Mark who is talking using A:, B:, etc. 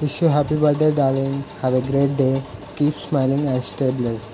A: Wish you happy birthday darling. Have a great day. Keep smiling and stay blessed.